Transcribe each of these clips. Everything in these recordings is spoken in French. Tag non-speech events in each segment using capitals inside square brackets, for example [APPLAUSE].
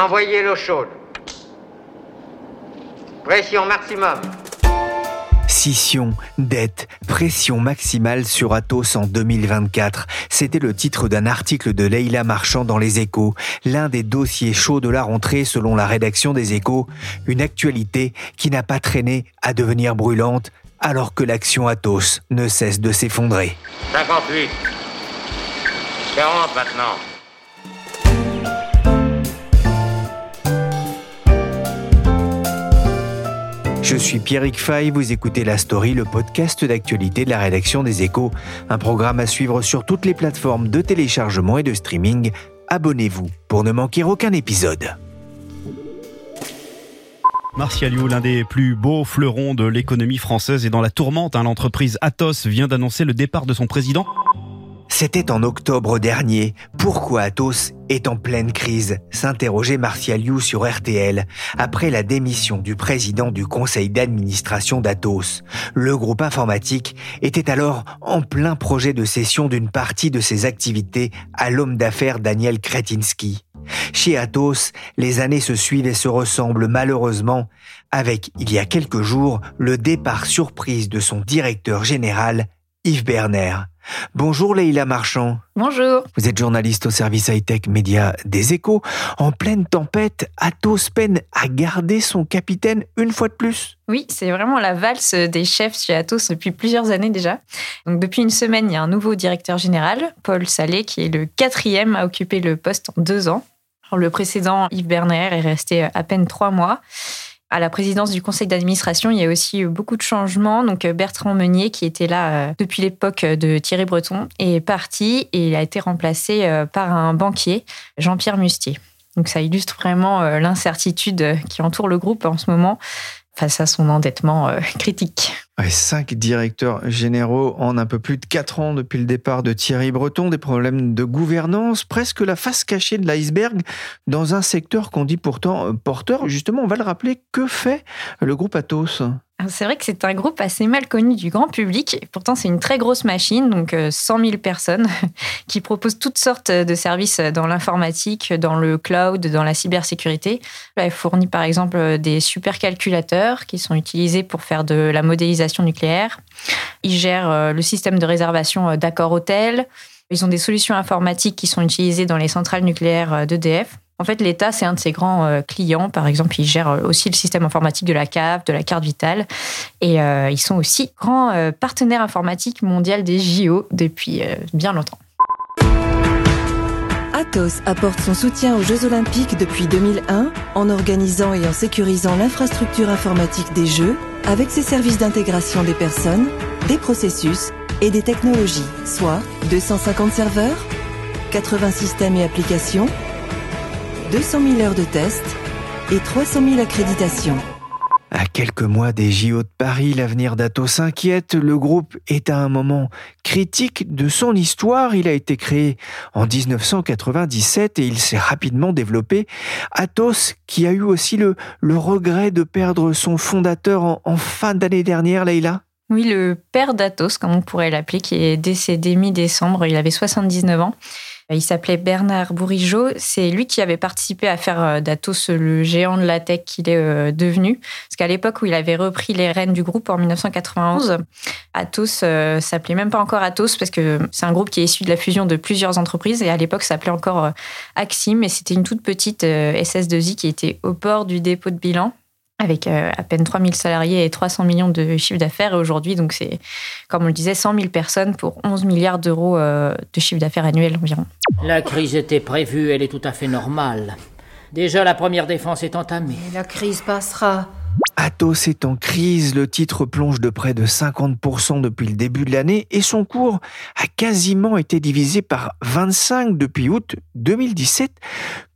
Envoyez l'eau chaude. Pression maximum. Scission, dette, pression maximale sur Atos en 2024. C'était le titre d'un article de Leila Marchand dans Les Échos, l'un des dossiers chauds de la rentrée selon la rédaction des Échos, une actualité qui n'a pas traîné à devenir brûlante alors que l'action Atos ne cesse de s'effondrer. 58. 40 maintenant. Je suis Pierrick Fay, vous écoutez La Story, le podcast d'actualité de la rédaction des Échos, un programme à suivre sur toutes les plateformes de téléchargement et de streaming. Abonnez-vous pour ne manquer aucun épisode. Martial l'un des plus beaux fleurons de l'économie française, est dans la tourmente. hein. L'entreprise Atos vient d'annoncer le départ de son président. C'était en octobre dernier. Pourquoi Atos est en pleine crise s'interrogeait Martial You sur RTL après la démission du président du conseil d'administration d'Atos. Le groupe informatique était alors en plein projet de cession d'une partie de ses activités à l'homme d'affaires Daniel Kretinsky. Chez Atos, les années se suivent et se ressemblent malheureusement avec, il y a quelques jours, le départ surprise de son directeur général, Yves Berner. Bonjour Leïla Marchand. Bonjour. Vous êtes journaliste au service high-tech média des échos. En pleine tempête, Atos peine à garder son capitaine une fois de plus. Oui, c'est vraiment la valse des chefs chez Atos depuis plusieurs années déjà. Donc depuis une semaine, il y a un nouveau directeur général, Paul Salé, qui est le quatrième à occuper le poste en deux ans. Alors, le précédent, Yves Berner, est resté à peine trois mois. À la présidence du conseil d'administration, il y a aussi eu beaucoup de changements. Donc Bertrand Meunier, qui était là euh, depuis l'époque de Thierry Breton, est parti et il a été remplacé euh, par un banquier, Jean-Pierre Mustier. Donc ça illustre vraiment euh, l'incertitude qui entoure le groupe en ce moment face à son endettement euh, critique. Cinq directeurs généraux en un peu plus de quatre ans depuis le départ de Thierry Breton, des problèmes de gouvernance, presque la face cachée de l'iceberg dans un secteur qu'on dit pourtant porteur. Justement, on va le rappeler, que fait le groupe Atos? C'est vrai que c'est un groupe assez mal connu du grand public. Pourtant, c'est une très grosse machine, donc euh, 100 000 personnes, [LAUGHS] qui propose toutes sortes de services dans l'informatique, dans le cloud, dans la cybersécurité. Elle fournit par exemple des supercalculateurs qui sont utilisés pour faire de la modélisation nucléaire. Ils gèrent euh, le système de réservation euh, d'accords hôtels. Ils ont des solutions informatiques qui sont utilisées dans les centrales nucléaires euh, d'EDF. En fait, l'État, c'est un de ses grands euh, clients. Par exemple, ils gèrent euh, aussi le système informatique de la CAF, de la carte vitale. Et euh, ils sont aussi grands partenaires informatiques mondial des JO depuis bien longtemps. Atos apporte son soutien aux Jeux Olympiques depuis 2001 en organisant et en sécurisant l'infrastructure informatique des Jeux avec ses services d'intégration des personnes, des processus et des technologies, soit 250 serveurs, 80 systèmes et applications, 200 000 heures de tests et 300 000 accréditations. À quelques mois des JO de Paris, l'avenir d'Atos s'inquiète. Le groupe est à un moment critique de son histoire. Il a été créé en 1997 et il s'est rapidement développé. Atos, qui a eu aussi le, le regret de perdre son fondateur en, en fin d'année dernière, Leïla? Oui, le père d'Atos, comme on pourrait l'appeler, qui est décédé mi-décembre, il avait 79 ans. Il s'appelait Bernard Bourigeaud. C'est lui qui avait participé à faire euh, d'Atos le géant de la tech qu'il est euh, devenu. Parce qu'à l'époque où il avait repris les rênes du groupe en 1991, Atos euh, s'appelait même pas encore Atos parce que c'est un groupe qui est issu de la fusion de plusieurs entreprises. Et à l'époque, s'appelait encore euh, Axim. Et c'était une toute petite euh, SS2I qui était au port du dépôt de bilan avec euh, à peine 3000 salariés et 300 millions de chiffre d'affaires. Et aujourd'hui, donc c'est, comme on le disait, 100 000 personnes pour 11 milliards d'euros euh, de chiffre d'affaires annuel environ. La crise était prévue, elle est tout à fait normale. Déjà, la première défense est entamée. La crise passera. Atos est en crise, le titre plonge de près de 50% depuis le début de l'année et son cours a quasiment été divisé par 25 depuis août 2017.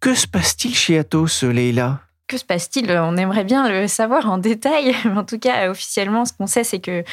Que se passe-t-il chez Atos, Leila que se passe-t-il? On aimerait bien le savoir en détail. [LAUGHS] En tout cas, officiellement, ce qu'on sait, c'est que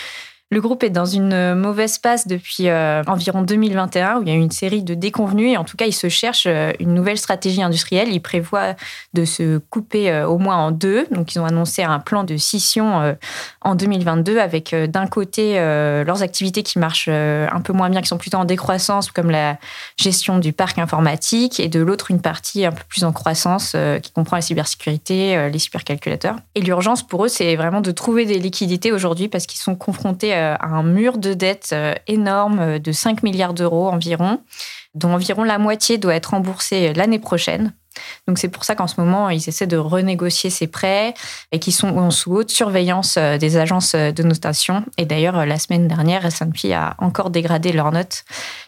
le groupe est dans une mauvaise passe depuis euh, environ 2021, où il y a eu une série de déconvenus. Et en tout cas, il se cherche euh, une nouvelle stratégie industrielle. Il prévoit de se couper euh, au moins en deux. Donc, ils ont annoncé un plan de scission en 2022 avec d'un côté leurs activités qui marchent un peu moins bien, qui sont plutôt en décroissance, comme la gestion du parc informatique, et de l'autre, une partie un peu plus en croissance qui comprend la cybersécurité, les supercalculateurs. Et l'urgence pour eux, c'est vraiment de trouver des liquidités aujourd'hui parce qu'ils sont confrontés euh, un mur de dette euh, énorme euh, de 5 milliards d'euros environ, dont environ la moitié doit être remboursée l'année prochaine. Donc c'est pour ça qu'en ce moment, ils essaient de renégocier ces prêts et qui sont sous haute surveillance des agences de notation. Et d'ailleurs, la semaine dernière, S&P a encore dégradé leurs notes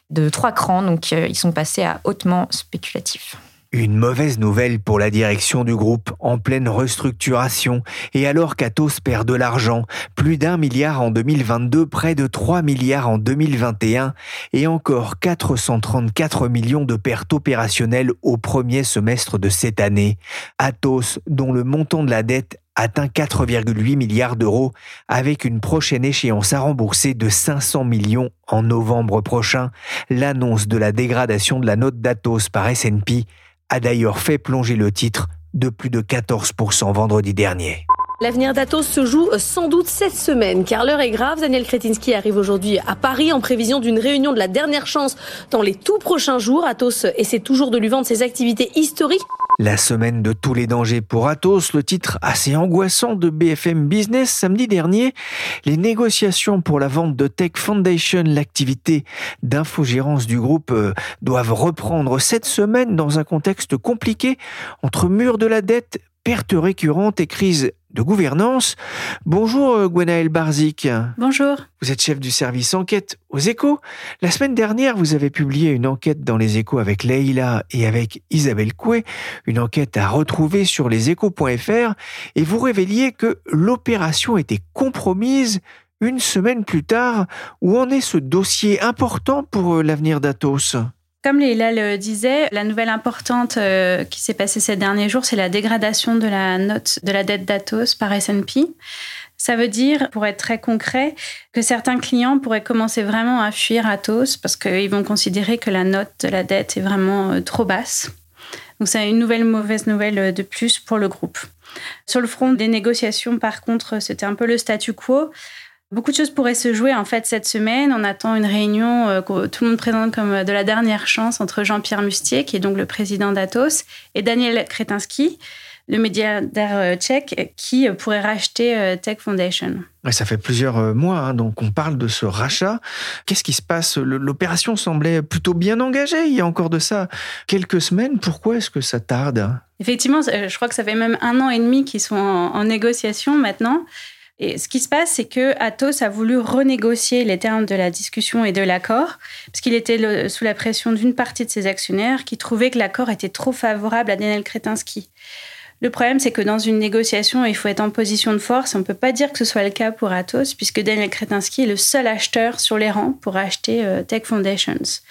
de trois crans, donc ils sont passés à hautement spéculatif. Une mauvaise nouvelle pour la direction du groupe en pleine restructuration et alors qu'Atos perd de l'argent, plus d'un milliard en 2022, près de 3 milliards en 2021 et encore 434 millions de pertes opérationnelles au premier semestre de cette année. Atos, dont le montant de la dette atteint 4,8 milliards d'euros avec une prochaine échéance à rembourser de 500 millions en novembre prochain. L'annonce de la dégradation de la note d'Atos par S&P a d'ailleurs fait plonger le titre de plus de 14% vendredi dernier. L'avenir d'Atos se joue sans doute cette semaine, car l'heure est grave. Daniel Kretinsky arrive aujourd'hui à Paris en prévision d'une réunion de la dernière chance dans les tout prochains jours. Atos essaie toujours de lui vendre ses activités historiques. La semaine de tous les dangers pour Atos, le titre assez angoissant de BFM Business samedi dernier. Les négociations pour la vente de Tech Foundation, l'activité d'infogérance du groupe, euh, doivent reprendre cette semaine dans un contexte compliqué entre mur de la dette, pertes récurrentes et crise de gouvernance. Bonjour euh, Gwenaël Barzik. Bonjour. Vous êtes chef du service enquête aux échos. La semaine dernière, vous avez publié une enquête dans les échos avec Leïla et avec Isabelle Coué, une enquête à retrouver sur leséchos.fr et vous révéliez que l'opération était compromise une semaine plus tard. Où en est ce dossier important pour euh, l'avenir d'Atos? Comme Leila le disait, la nouvelle importante euh, qui s'est passée ces derniers jours, c'est la dégradation de la note de la dette d'Atos par S&P. Ça veut dire, pour être très concret, que certains clients pourraient commencer vraiment à fuir Atos parce qu'ils vont considérer que la note de la dette est vraiment euh, trop basse. Donc c'est une nouvelle mauvaise nouvelle euh, de plus pour le groupe. Sur le front des négociations, par contre, c'était un peu le statu quo. Beaucoup de choses pourraient se jouer en fait cette semaine. On attend une réunion euh, que tout le monde présente comme euh, de la dernière chance entre Jean-Pierre Mustier, qui est donc le président d'Atos, et Daniel Kretinsky, le milliardaire euh, tchèque, qui pourrait racheter Tech Foundation. ça fait plusieurs mois, hein, donc on parle de ce rachat. Qu'est-ce qui se passe? L'opération semblait plutôt bien engagée il y a encore de ça quelques semaines. Pourquoi est-ce que ça tarde? Effectivement, je crois que ça fait même un an et demi qu'ils sont en négociation maintenant. Et ce qui se passe, c'est que Atos a voulu renégocier les termes de la discussion et de l'accord, parce qu'il était sous la pression d'une partie de ses actionnaires qui trouvaient que l'accord était trop favorable à Daniel Kretinsky. Le problème, c'est que dans une négociation, il faut être en position de force. On ne peut pas dire que ce soit le cas pour Atos, puisque Daniel Kretinsky est le seul acheteur sur les rangs pour acheter euh, Tech Foundations.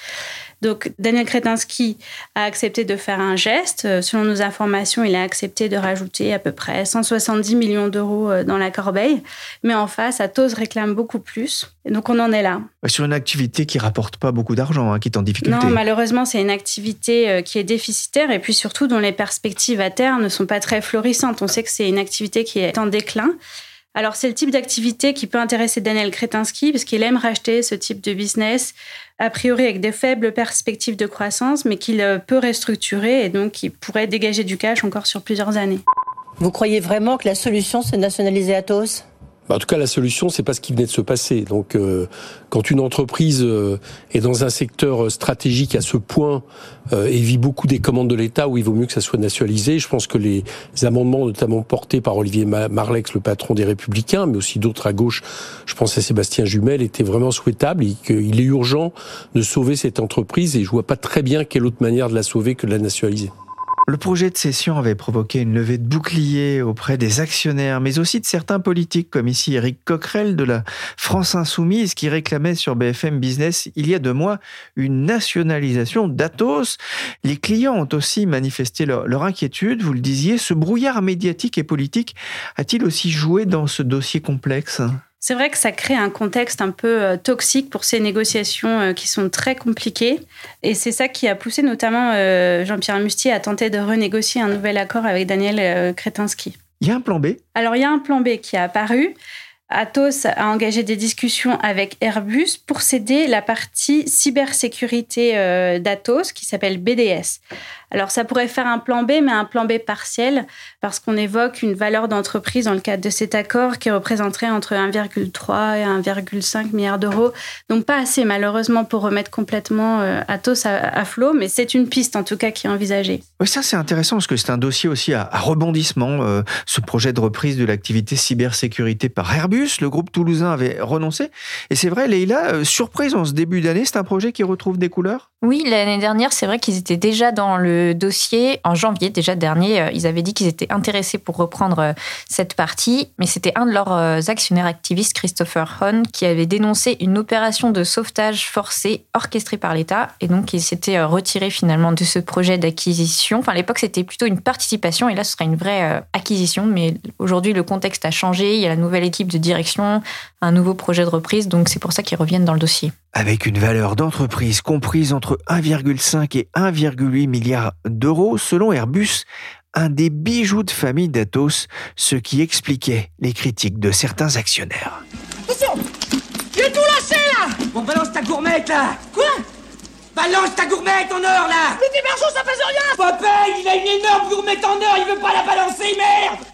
Donc Daniel Kretinsky a accepté de faire un geste. Euh, selon nos informations, il a accepté de rajouter à peu près 170 millions d'euros euh, dans la corbeille. Mais en face, Atos réclame beaucoup plus. Et donc on en est là. Sur une activité qui rapporte pas beaucoup d'argent, hein, qui est en difficulté. Non, malheureusement, c'est une activité euh, qui est déficitaire et puis surtout dont les perspectives à terre ne sont pas très florissantes. On sait que c'est une activité qui est en déclin. Alors, c'est le type d'activité qui peut intéresser Daniel Kretinsky, parce qu'il aime racheter ce type de business, a priori avec des faibles perspectives de croissance, mais qu'il euh, peut restructurer et donc qui pourrait dégager du cash encore sur plusieurs années. Vous croyez vraiment que la solution, c'est de nationaliser Atos? Bah, en tout cas, la solution, c'est pas ce qui venait de se passer. Donc, euh, quand une entreprise euh, est dans un secteur stratégique à ce point euh, et vit beaucoup des commandes de l'État, où il vaut mieux que ça soit nationalisé, je pense que les amendements, notamment portés par Olivier Marlex, le patron des Républicains, mais aussi d'autres à gauche, je pense à Sébastien Jumel, étaient vraiment souhaitables et qu'il est urgent de sauver cette entreprise. Et je vois pas très bien quelle autre manière de la sauver que de la nationaliser. Le projet de cession avait provoqué une levée de boucliers auprès des actionnaires, mais aussi de certains politiques, comme ici Eric Coquerel de la France Insoumise, qui réclamait sur BFM Business il y a deux mois une nationalisation d'Atos. Les clients ont aussi manifesté leur, leur inquiétude, vous le disiez. Ce brouillard médiatique et politique a-t-il aussi joué dans ce dossier complexe? C'est vrai que ça crée un contexte un peu euh, toxique pour ces négociations euh, qui sont très compliquées. Et c'est ça qui a poussé notamment euh, Jean-Pierre Mustier à tenter de renégocier un nouvel accord avec Daniel Kretinsky. Il y a un plan B? Alors il y a un plan B qui est apparu. Atos a engagé des discussions avec Airbus pour céder la partie cybersécurité d'Atos qui s'appelle BDS. Alors ça pourrait faire un plan B, mais un plan B partiel, parce qu'on évoque une valeur d'entreprise dans le cadre de cet accord qui représenterait entre 1,3 et 1,5 milliard d'euros. Donc pas assez malheureusement pour remettre complètement euh, Atos à, flot, mais c'est une piste en tout cas qui est envisagée. Oui, ça c'est intéressant parce que c'est un dossier aussi à, rebondissement. Euh, ce projet de reprise de l'activité cybersécurité par Airbus, le groupe toulousain avait renoncé. Et c'est vrai, Leïla, euh, surprise en ce début d'année, c'est un projet qui retrouve des couleurs? Oui, l'année dernière, c'est vrai qu'ils étaient déjà dans le dossier, en janvier déjà dernier, euh, ils avaient dit qu'ils étaient intéressés pour reprendre euh, cette partie, mais c'était un de leurs euh, actionnaires activistes, Christopher Hahn, qui avait dénoncé une opération de sauvetage forcé orchestrée par l'État, et donc il s'était retiré finalement de ce projet d'acquisition. Enfin, à l'époque, c'était plutôt une participation, et là, ce serait une vraie acquisition, mais aujourd'hui, le contexte a changé, il y a la nouvelle équipe de direction, un nouveau projet de reprise, donc c'est pour ça qu'ils reviennent dans le dossier. Avec une valeur d'entreprise comprise entre 1,5 et 1,8 milliard d'euros, selon Airbus, un des bijoux de famille d'Atos, ce qui expliquait les critiques de certains actionnaires. Attention! J'ai tout lâché là! Bon, balance ta gourmette là! Quoi? Balance ta gourmette en or là! Petit bergeau, ça faisait rien! Popeye, il a une énorme gourmette en or, il veut pas la balancer, merde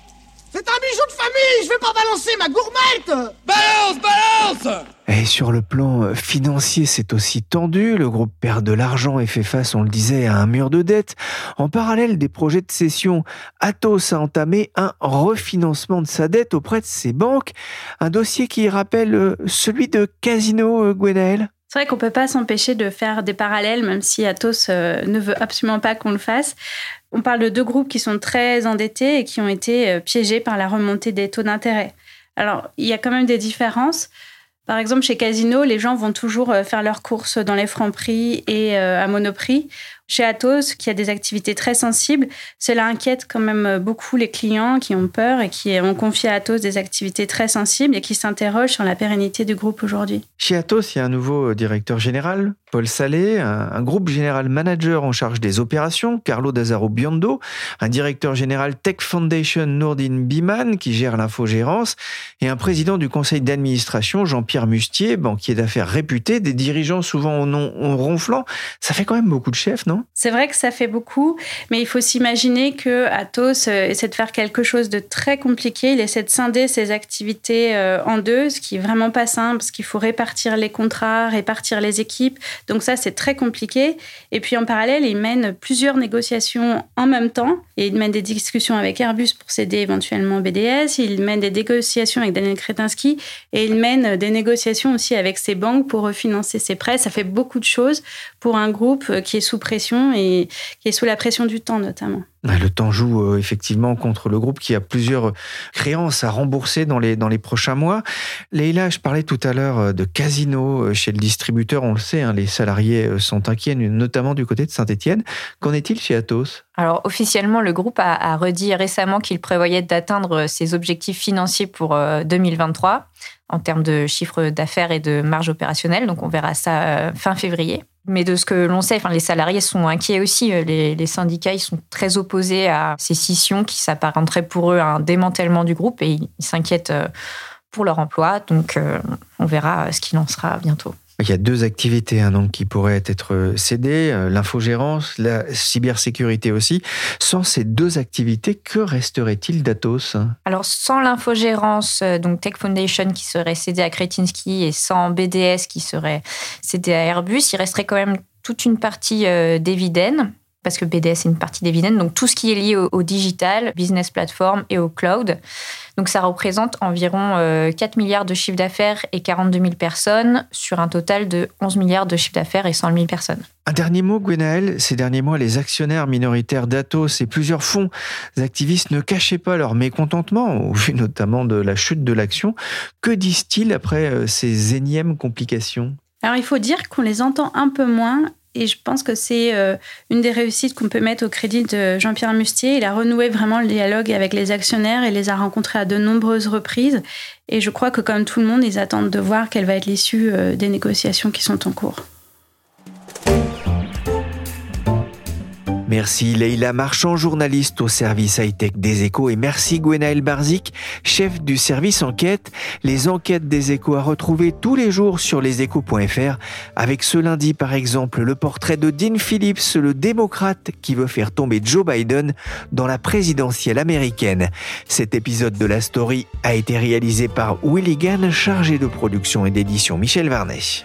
c'est un bijou de famille, je vais pas balancer ma gourmette Balance, balance Et sur le plan euh, financier, c'est aussi tendu. Le groupe perd de l'argent et fait face, on le disait, à un mur de dette. En parallèle des projets de cession, Atos a entamé un refinancement de sa dette auprès de ses banques. Un dossier qui rappelle euh, celui de Casino, euh, Gwenaël c'est vrai qu'on peut pas s'empêcher de faire des parallèles, même si Atos ne veut absolument pas qu'on le fasse. On parle de deux groupes qui sont très endettés et qui ont été euh, piégés par la remontée des taux d'intérêt. Alors, il y a quand même des différences. Par exemple, chez Casino, les gens vont toujours euh, faire leurs courses dans les francs prix et euh, à Monoprix. Chez Atos, qui a des activités très sensibles, cela inquiète quand même beaucoup les clients qui ont peur et qui ont confié à Atos des activités très sensibles et qui s'interrogent sur la pérennité du groupe aujourd'hui. Chez Atos, il y a un nouveau directeur général, Paul Salé, un, groupe général manager en charge des opérations, Carlo Dazzaro Biondo, un directeur général Tech Foundation, Nourdine Biman, qui gère l'infogérance, et un président du conseil d'administration, Jean-Pierre Mustier, banquier d'affaires réputé, des dirigeants souvent au nom ronflant. Ça fait quand même beaucoup de chefs, non? C'est vrai que ça fait beaucoup, mais il faut s'imaginer que Atos euh, essaie de faire quelque chose de très compliqué. Il essaie de scinder ses activités euh, en deux, ce qui est vraiment pas simple, parce qu'il faut répartir les contrats, répartir les équipes. Donc ça, c'est très compliqué. Et puis en parallèle, il mène plusieurs négociations en même temps. Et il mène des discussions avec Airbus pour céder éventuellement BDS. Il mène des négociations avec Daniel Kretinsky. Et il mène des négociations aussi avec ses banques pour refinancer ses prêts. Ça fait beaucoup de choses pour un groupe qui est sous pression et qui est sous la pression du temps notamment. Le temps joue euh, effectivement contre le groupe qui a plusieurs créances à rembourser dans les, dans les prochains mois. Leïla, je parlais tout à l'heure euh, de casino euh, chez le distributeur. On le sait, hein, les salariés sont inquiets, notamment du côté de Saint-Etienne. Qu'en est-il chez Atos? Alors, officiellement, le groupe a, a redit récemment qu'il prévoyait d'atteindre ses objectifs financiers pour 2023 en termes de chiffre d'affaires et de marge opérationnelle. Donc, on verra ça fin février. Mais de ce que l'on sait, les salariés sont inquiets aussi. Euh, les, syndicats ils sont très opposés à ces scissions qui s'apparenteraient pour eux à un démantèlement du groupe et ils s'inquiètent euh, pour leur emploi. Donc, euh, on verra ce qu'il en sera bientôt. Il y a deux activités hein, donc, qui pourraient être cédées, euh, l'infogérance, la cybersécurité aussi. Sans ces deux activités, que resterait-il d'Atos? Alors sans l'infogérance, euh, donc Tech Foundation qui serait cédée à Kretinsky et sans BDS qui serait cédé à Airbus, il resterait quand même toute une partie euh, d'Eviden parce que BDS est une partie d'Eviden, donc tout ce qui est lié au, digital, business platform et au cloud. Donc ça représente environ 4 euh, milliards de chiffre d'affaires et 42 000 personnes sur un total de 11 milliards de chiffre d'affaires et 100 000 personnes. Un dernier mot, Gwenaël. Ces derniers mois, les actionnaires minoritaires d'Atos et plusieurs fonds activistes ne cachaient pas leur mécontentement, au vu notamment de la chute de l'action. Que disent-ils après euh, ces énièmes complications? Alors il faut dire qu'on les entend un peu moins et je pense que c'est euh, une des réussites qu'on peut mettre au crédit de Jean-Pierre Mustier. Il a renoué vraiment le dialogue avec les actionnaires et les a rencontrés à de nombreuses reprises. Et je crois que comme tout le monde, ils attendent de voir quelle va être l'issue euh, des négociations qui sont en cours. Merci Leïla Marchand, journaliste au service high-tech des échos et merci Gwenaël Barzik, chef du service enquête. Les enquêtes des échos à retrouver tous les jours sur leséchos.fr avec ce lundi par exemple le portrait de Dean Phillips, le démocrate qui veut faire tomber Joe Biden dans la présidentielle américaine. Cet épisode de la story a été réalisé par Willy Gann, chargé de production et d'édition Michel Varnet.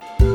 you